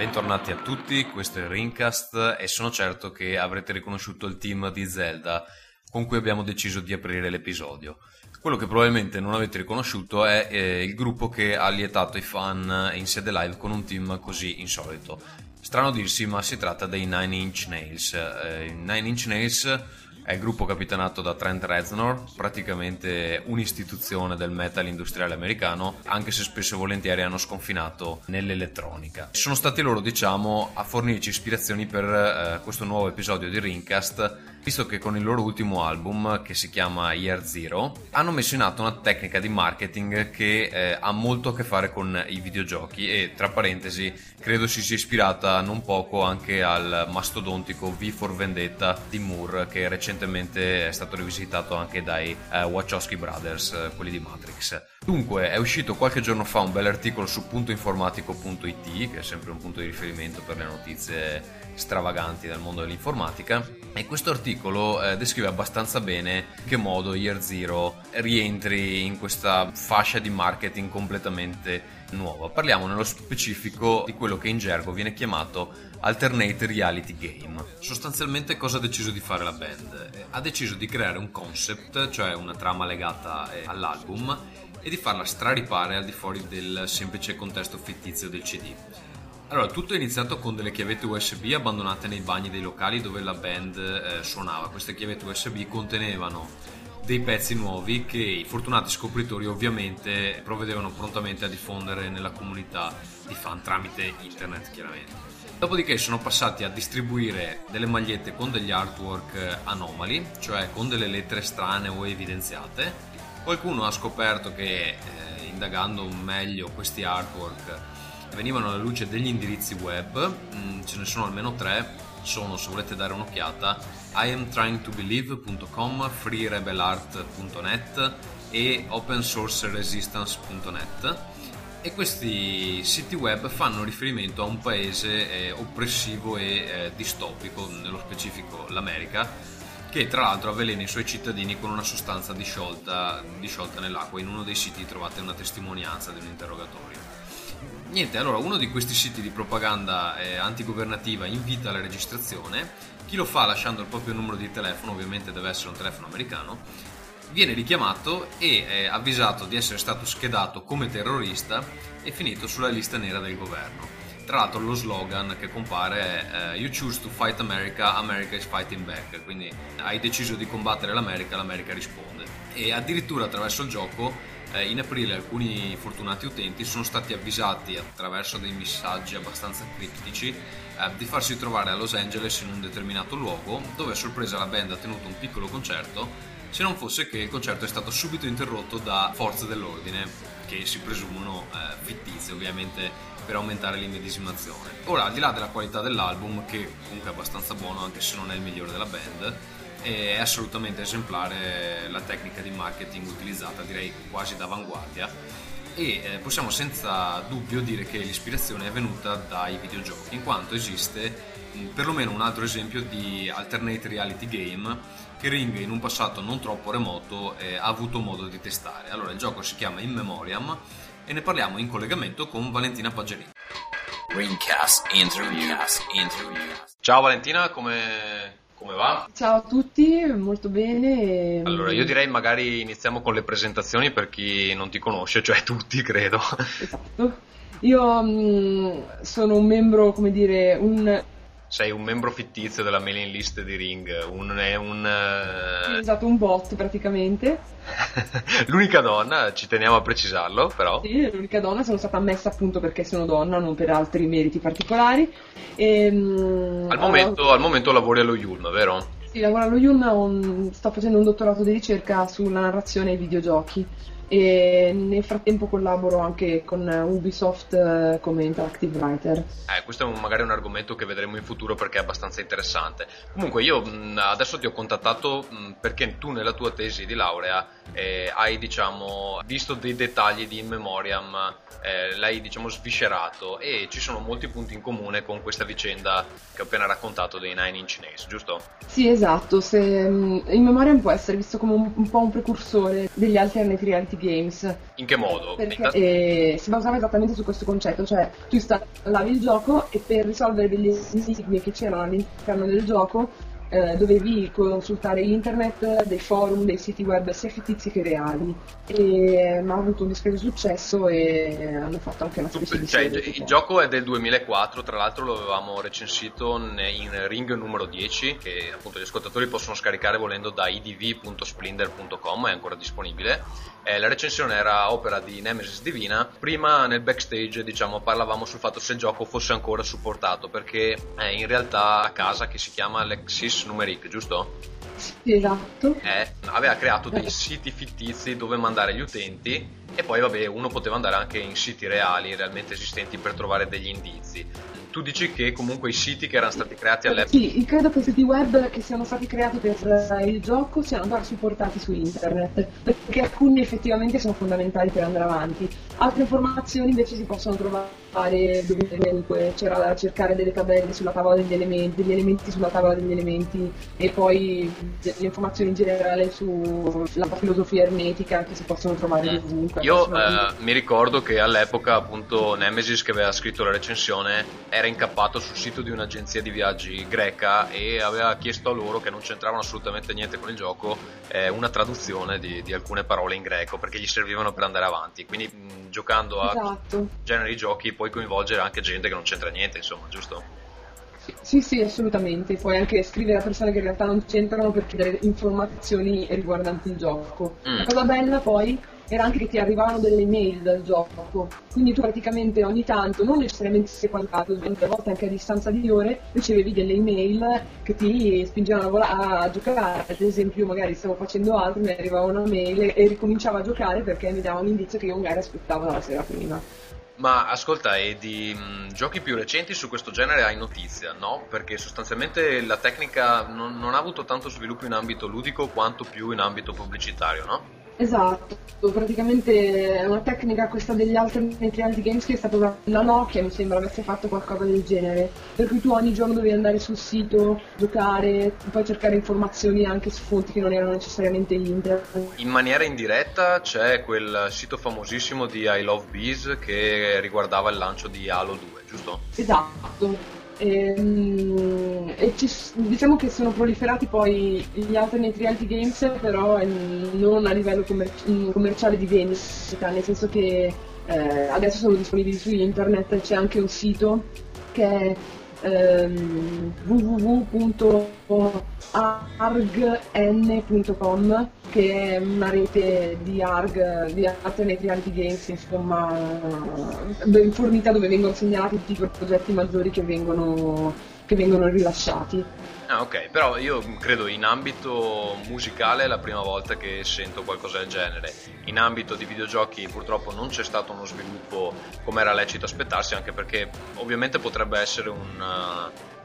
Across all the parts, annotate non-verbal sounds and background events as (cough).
Bentornati a tutti, questo è Rincast e sono certo che avrete riconosciuto il team di Zelda con cui abbiamo deciso di aprire l'episodio. Quello che probabilmente non avete riconosciuto è eh, il gruppo che ha lietato i fan in sede live con un team così insolito. Strano dirsi, ma si tratta dei Nine Inch Nails. Eh, Nine Inch Nails è il gruppo capitanato da Trent Reznor, praticamente un'istituzione del metal industriale americano, anche se spesso e volentieri hanno sconfinato nell'elettronica. Sono stati loro, diciamo, a fornirci ispirazioni per eh, questo nuovo episodio di Ringcast visto che con il loro ultimo album, che si chiama Year Zero, hanno messo in atto una tecnica di marketing che eh, ha molto a che fare con i videogiochi e, tra parentesi, credo si sia ispirata non poco anche al mastodontico V for Vendetta di Moore, che recentemente è stato rivisitato anche dai eh, Wachowski Brothers, eh, quelli di Matrix. Dunque, è uscito qualche giorno fa un bel articolo su puntoinformatico.it, che è sempre un punto di riferimento per le notizie stravaganti del mondo dell'informatica e questo articolo eh, descrive abbastanza bene che modo Year Zero rientri in questa fascia di marketing completamente nuova. Parliamo nello specifico di quello che in gergo viene chiamato Alternate Reality Game. Sostanzialmente cosa ha deciso di fare la band? Eh, ha deciso di creare un concept, cioè una trama legata eh, all'album e di farla straripare al di fuori del semplice contesto fittizio del CD. Allora, tutto è iniziato con delle chiavette USB abbandonate nei bagni dei locali dove la band eh, suonava. Queste chiavette USB contenevano dei pezzi nuovi che i fortunati scopritori ovviamente provvedevano prontamente a diffondere nella comunità di fan tramite internet chiaramente. Dopodiché sono passati a distribuire delle magliette con degli artwork anomali, cioè con delle lettere strane o evidenziate. Qualcuno ha scoperto che eh, indagando meglio questi artwork venivano alla luce degli indirizzi web, mm, ce ne sono almeno tre, sono se volete dare un'occhiata iamtryingtobelieve.com, freerebelart.net e opensourceresistance.net e questi siti web fanno riferimento a un paese eh, oppressivo e eh, distopico, nello specifico l'America, che tra l'altro avvelena i suoi cittadini con una sostanza disciolta, disciolta nell'acqua. In uno dei siti trovate una testimonianza di un interrogatorio. Niente, allora uno di questi siti di propaganda eh, antigovernativa invita alla registrazione, chi lo fa lasciando il proprio numero di telefono, ovviamente deve essere un telefono americano, viene richiamato e è avvisato di essere stato schedato come terrorista e finito sulla lista nera del governo. Tra l'altro lo slogan che compare è uh, You choose to fight America, America is fighting back, quindi hai deciso di combattere l'America, l'America risponde. E addirittura attraverso il gioco eh, in aprile alcuni fortunati utenti sono stati avvisati attraverso dei messaggi abbastanza criptici eh, di farsi trovare a Los Angeles in un determinato luogo dove a sorpresa la band ha tenuto un piccolo concerto se non fosse che il concerto è stato subito interrotto da forze dell'ordine che si presumono eh, fittizie ovviamente per aumentare l'immedesimazione. Ora, al di là della qualità dell'album, che comunque è abbastanza buono anche se non è il migliore della band, è assolutamente esemplare la tecnica di marketing utilizzata, direi quasi d'avanguardia e eh, possiamo senza dubbio dire che l'ispirazione è venuta dai videogiochi, in quanto esiste mh, perlomeno un altro esempio di alternate reality game che Ring in un passato non troppo remoto eh, ha avuto modo di testare. Allora il gioco si chiama In Memoriam e ne parliamo in collegamento con Valentina Paggerini. Ringcast Interview. Ciao Valentina, come, come va? Ciao a tutti, molto bene. Allora, io direi magari iniziamo con le presentazioni per chi non ti conosce, cioè tutti, credo. Esatto. Io mh, mm, sono un membro, come dire, un sei un membro fittizio della mailing list di Ring, un, è un... Uh... Esatto, un bot praticamente. (laughs) l'unica donna, ci teniamo a precisarlo però. Sì, l'unica donna, sono stata ammessa appunto perché sono donna, non per altri meriti particolari. E, um, al, momento, allora... al momento lavori allo Yulm, vero? Sì, lavoro allo Yulm, sto facendo un dottorato di ricerca sulla narrazione ai videogiochi e nel frattempo collaboro anche con Ubisoft eh, come interactive writer. Eh, questo è un, magari un argomento che vedremo in futuro perché è abbastanza interessante. Comunque io mh, adesso ti ho contattato mh, perché tu nella tua tesi di laurea eh, hai diciamo visto dei dettagli di In Memoriam, eh, l'hai diciamo sviscerato e ci sono molti punti in comune con questa vicenda che ho appena raccontato dei Nine Inch Nails, giusto? Sì, esatto. Se, In Memoriam può essere visto come un, un po' un precursore degli alternate reality Games. In che modo? Perché eh, si basava esattamente su questo concetto, cioè tu installavi il gioco e per risolvere degli enigmi che c'erano all'interno del gioco eh, dovevi consultare internet, dei forum, dei siti web sia fittizi che reali. E, ma ha avuto un discreto successo e hanno fatto anche una specie di cioè, il, il gioco è del 2004, tra l'altro lo avevamo recensito in Ring numero 10, che appunto gli ascoltatori possono scaricare volendo da idv.splendor.com, è ancora disponibile. Eh, la recensione era opera di Nemesis Divina. Prima nel backstage diciamo, parlavamo sul fatto se il gioco fosse ancora supportato, perché è in realtà a casa che si chiama Lexis Numeric, giusto? Esatto. Eh, aveva creato dei siti fittizi dove mandare gli utenti e poi vabbè uno poteva andare anche in siti reali, realmente esistenti per trovare degli indizi tu dici che comunque i siti che erano stati creati all'epoca... Sì, credo che i siti web che siano stati creati per il gioco siano ancora supportati su internet, perché alcuni effettivamente sono fondamentali per andare avanti. Altre informazioni invece si possono trovare dovunque, c'era da cercare delle tabelle sulla tavola degli elementi, degli elementi sulla tavola degli elementi e poi le informazioni in generale sulla filosofia ermetica che si possono trovare mm. dovunque. Io eh, mi ricordo che all'epoca appunto Nemesis che aveva scritto la recensione era incappato sul sito di un'agenzia di viaggi greca e aveva chiesto a loro che non c'entravano assolutamente niente con il gioco eh, una traduzione di, di, alcune parole in greco perché gli servivano per andare avanti. Quindi mh, giocando a esatto. generi di giochi puoi coinvolgere anche gente che non c'entra niente, insomma, giusto? Sì, sì, assolutamente. Puoi anche scrivere a persone che in realtà non c'entrano per chiedere informazioni riguardanti il gioco. Mm. La cosa bella poi era anche che ti arrivavano delle mail dal gioco, quindi tu praticamente ogni tanto, non necessariamente sequenzato, a volte anche a distanza di ore, ricevevi delle email che ti spingevano a, a giocare, ad esempio magari stavo facendo altro, mi arrivava una mail e ricominciavo a giocare perché mi dava un indizio che io magari aspettavo la sera prima. Ma ascolta, e di mh, giochi più recenti su questo genere hai notizia, no? Perché sostanzialmente la tecnica non, non ha avuto tanto sviluppo in ambito ludico quanto più in ambito pubblicitario, no? Esatto, praticamente è una tecnica questa degli alternate reality games che è stata da Nokia, mi sembra avesse fatto qualcosa del genere, per cui tu ogni giorno devi andare sul sito, giocare, poi cercare informazioni anche su fonti che non erano necessariamente internet. In maniera indiretta c'è quel sito famosissimo di I Love Bees che riguardava il lancio di Halo 2, giusto? Esatto. E, ehm, e ci, diciamo che sono proliferati poi gli alternate reality games, però non a livello commer- commerciale di vendita, nel senso che eh, adesso sono disponibili su internet, c'è anche un sito che è ehm, www.argn.com che è una rete di ARG, di Alternate Reality Games, insomma, ben fornita dove vengono segnalati tutti i progetti maggiori che vengono, che vengono rilasciati. Ah, ok, però io credo in ambito musicale è la prima volta che sento qualcosa del genere. In ambito di videogiochi purtroppo non c'è stato uno sviluppo come era lecito aspettarsi, anche perché ovviamente potrebbe essere un eh,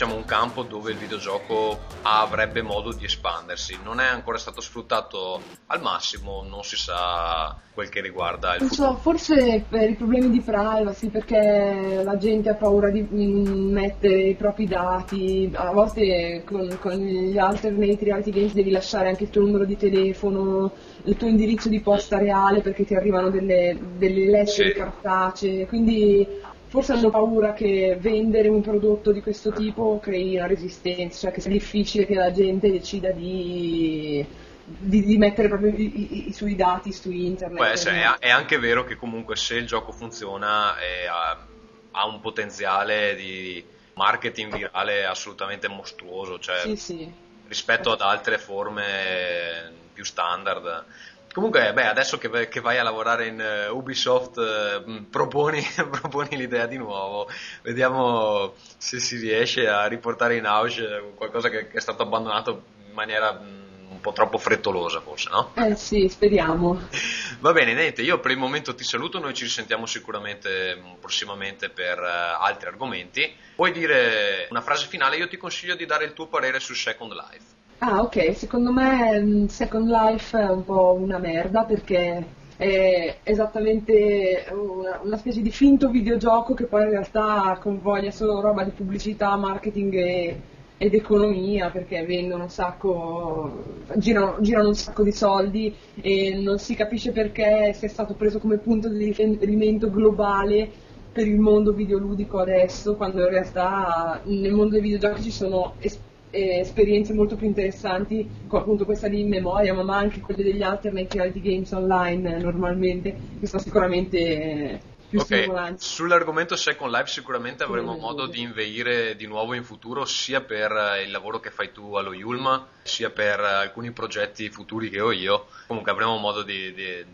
diciamo un campo dove il videogioco avrebbe modo di espandersi. Non è ancora stato sfruttato al massimo, non si sa quel che riguarda il non futuro. So, forse per i problemi di privacy, perché la gente ha paura di mettere i propri dati, a volte con, con gli alternate reality games devi lasciare anche il tuo numero di telefono, il tuo indirizzo di posta reale perché ti arrivano delle, delle lettere sì. cartacee, quindi forse hanno paura che vendere un prodotto di questo tipo crei una resistenza, cioè che sia difficile che la gente decida di, di, di mettere proprio i, i, i, suoi dati su internet. Può essere, è, anche vero che comunque se il gioco funziona ha, ha, un potenziale di marketing virale assolutamente mostruoso, cioè sì, sì. rispetto ad altre forme più standard Comunque, beh, adesso che, che, vai a lavorare in uh, Ubisoft, uh, proponi, (laughs) proponi, l'idea di nuovo, vediamo se si riesce a riportare in auge qualcosa che, che è stato abbandonato in maniera um, un po' troppo frettolosa, forse, no? Eh sì, speriamo. (laughs) Va bene, niente, io per il momento ti saluto, noi ci risentiamo sicuramente mm, prossimamente per uh, altri argomenti. Puoi dire una frase finale, io ti consiglio di dare il tuo parere su Second Life. Ah, ok, secondo me mm, Second Life è un po' una merda perché è esattamente una, una, specie di finto videogioco che poi in realtà convoglia solo roba di pubblicità, marketing e, ed economia perché vendono un sacco, girano, girano, un sacco di soldi e non si capisce perché sia stato preso come punto di riferimento globale per il mondo videoludico adesso, quando in realtà nel mondo dei videogiochi ci sono es- esperienze molto più interessanti, come appunto questa di in memoria, ma anche quelle degli alternate reality games online normalmente, che sono sicuramente più Ok, stimolanti. sull'argomento Second Life sicuramente avremo modo di inveire di nuovo in futuro sia per eh, il lavoro che fai tu allo Yulma, sia per eh, alcuni progetti futuri che ho io. Comunque avremo modo di, di, eh,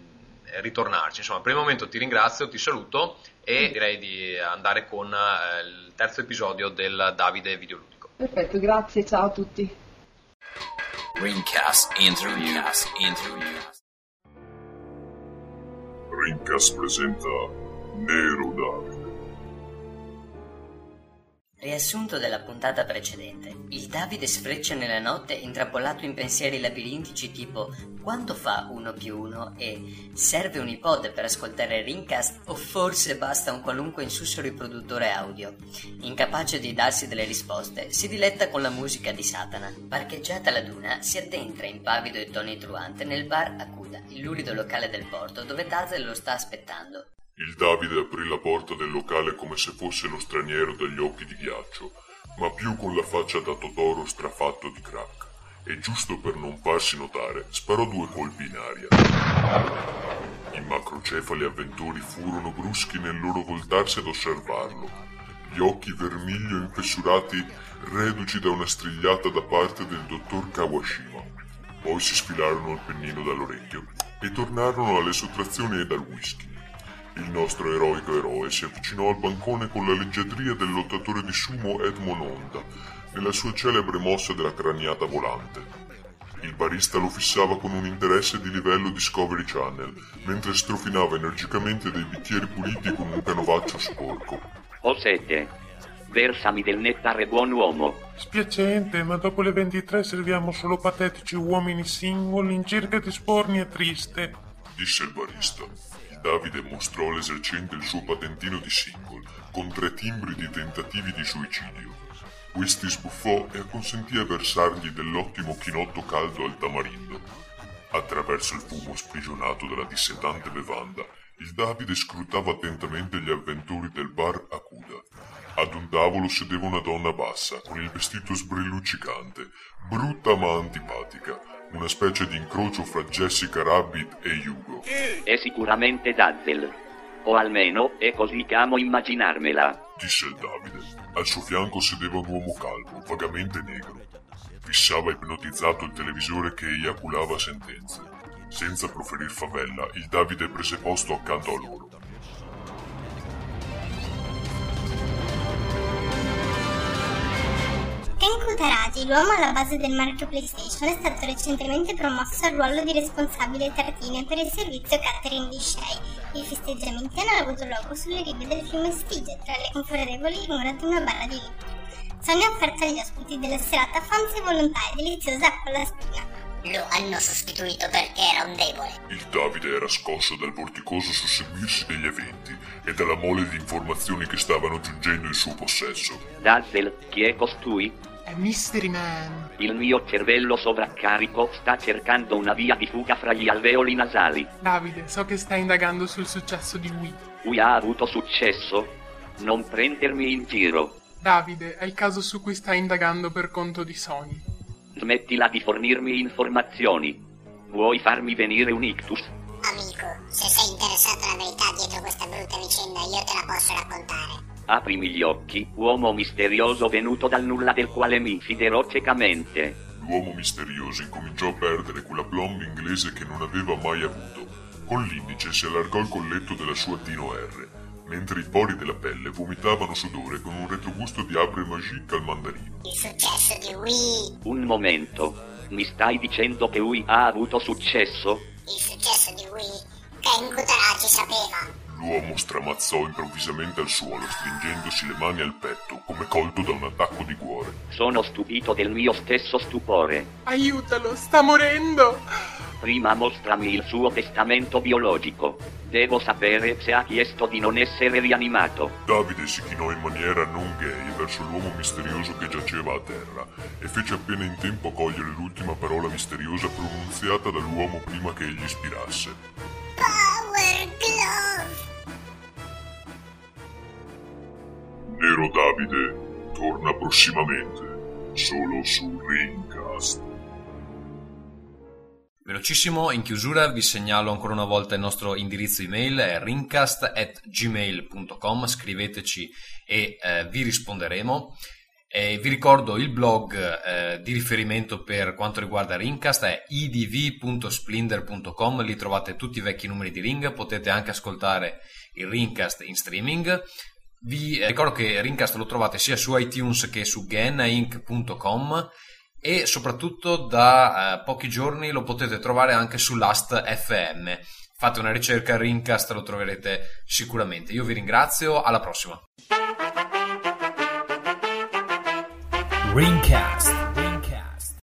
ritornarci. Insomma, per il momento ti ringrazio, ti saluto e direi di andare con eh, il terzo episodio del Davide Videoludico. Perfetto, grazie, ciao a tutti. Ringcast interview. Ringcast interview. Rincas presenta Nero Davide. Riassunto della puntata precedente. Il Davide sfreccia nella notte intrappolato in pensieri labirintici tipo quanto fa 1 più 1 e serve un iPod per ascoltare Rincast o forse basta un qualunque insusso riproduttore audio. Incapace di darsi delle risposte, si diletta con la musica di Satana. Parcheggiata la duna, si addentra impavido e tonitruante nel bar Akuda, il lurido locale del porto dove Dazel lo sta aspettando. Il Davide aprì la porta del locale come se fosse lo straniero dagli occhi di ghiaccio, ma più con la faccia da Totoro strafatto di crack. E giusto per non farsi notare, sparò due colpi in aria. I macrocefali avventori furono bruschi nel loro voltarsi ad osservarlo. Gli occhi vermiglio infessurati reduci da una strigliata da parte del dottor Kawashima. Poi si sfilarono il pennino dall'orecchio e tornarono alle sottrazioni e dal whisky. Il nostro eroico eroe si avvicinò al bancone con la leggiadria del lottatore di sumo Edmond Honda, nella sua celebre mossa della craniata volante. Il barista lo fissava con un interesse di livello Discovery Channel, mentre strofinava energicamente dei bicchieri puliti con un canovaccio sporco. Ho sete. Versami del nettare buon uomo. Spiacente, ma dopo le 23 serviamo solo patetici uomini singoli in cerca di spornie triste. disse il barista. Davide mostrò all'esercente il suo patentino di single, con tre timbri di tentativi di suicidio. Questi sbuffò e acconsentì a versargli dell'ottimo chinotto caldo al tamarindo. Attraverso il fumo sprigionato dalla dissetante bevanda, il Davide scrutava attentamente gli avventori del bar Akuda. Ad un tavolo sedeva una donna bassa, con il vestito sbrilluccicante, brutta ma antipatica, una specie di incrocio fra Jessica Rabbit e Hugo. È sicuramente Dazzle. O almeno è così che amo immaginarmela. disse il Davide. Al suo fianco sedeva un uomo calvo, vagamente negro. Fissava ipnotizzato il televisore che eiaculava sentenze. Senza proferir favella, il Davide prese posto accanto a loro. Kutaragi, l'uomo alla base del marchio PlayStation, è stato recentemente promosso al ruolo di responsabile tartine per il servizio catering di Shea. I festeggiamenti hanno avuto luogo sulle rive del fiume Stige, tra le confortevoli mura di una barra di Lippi. Sono offerta agli ospiti della serata fans e volontari deliziosa acqua alla spina. Lo hanno sostituito perché era un debole. Il Davide era scosso dal vorticoso susseguirsi degli eventi e dalla mole di informazioni che stavano giungendo in suo possesso. Dazzle, chi è costui? È Mystery Man. Il mio cervello sovraccarico sta cercando una via di fuga fra gli alveoli nasali. Davide, so che stai indagando sul successo di Wii. Lui ha avuto successo? Non prendermi in giro. Davide, è il caso su cui stai indagando per conto di Sony. Smettila di fornirmi informazioni. Vuoi farmi venire un ictus? Amico, se sei interessato alla verità dietro questa brutta vicenda, io te la posso raccontare. Aprimi gli occhi, uomo misterioso venuto dal nulla del quale mi fiderò ciecamente. L'uomo misterioso incominciò a perdere quella plomb inglese che non aveva mai avuto. Con l'indice si allargò il colletto della sua Dino R, mentre i pori della pelle vomitavano sudore con un retrogusto di Abre Magique al mandarino. Il successo di Wii, Un momento. Mi stai dicendo che lui ha avuto successo? il successo di Wii, Ken Kutaragi sapeva. L'uomo stramazzò improvvisamente al suolo, stringendosi le mani al petto, come colto da un attacco di cuore. Sono stupito del mio stesso stupore. Aiutalo, sta morendo! Prima mostrami il suo testamento biologico. Devo sapere se ha chiesto di non essere rianimato. Davide si chinò in maniera non gay verso l'uomo misterioso che giaceva a terra e fece appena in tempo a cogliere l'ultima parola misteriosa pronunziata dall'uomo prima che egli spirasse. Nero Davide torna prossimamente, solo su Ringcast. Velocissimo, in chiusura vi segnalo ancora una volta il nostro indirizzo email, è ringcast.gmail.com, scriveteci e eh, vi risponderemo. E vi ricordo il blog eh, di riferimento per quanto riguarda Ringcast è idv.splinder.com, lì trovate tutti i vecchi numeri di Ring, potete anche ascoltare il Ringcast in streaming. Vi ricordo che Ringcast lo trovate sia su iTunes che su genainc.com e soprattutto da eh, pochi giorni lo potete trovare anche su Last FM. Fate una ricerca Ringcast, lo troverete sicuramente. Io vi ringrazio, alla prossima. Ringcast.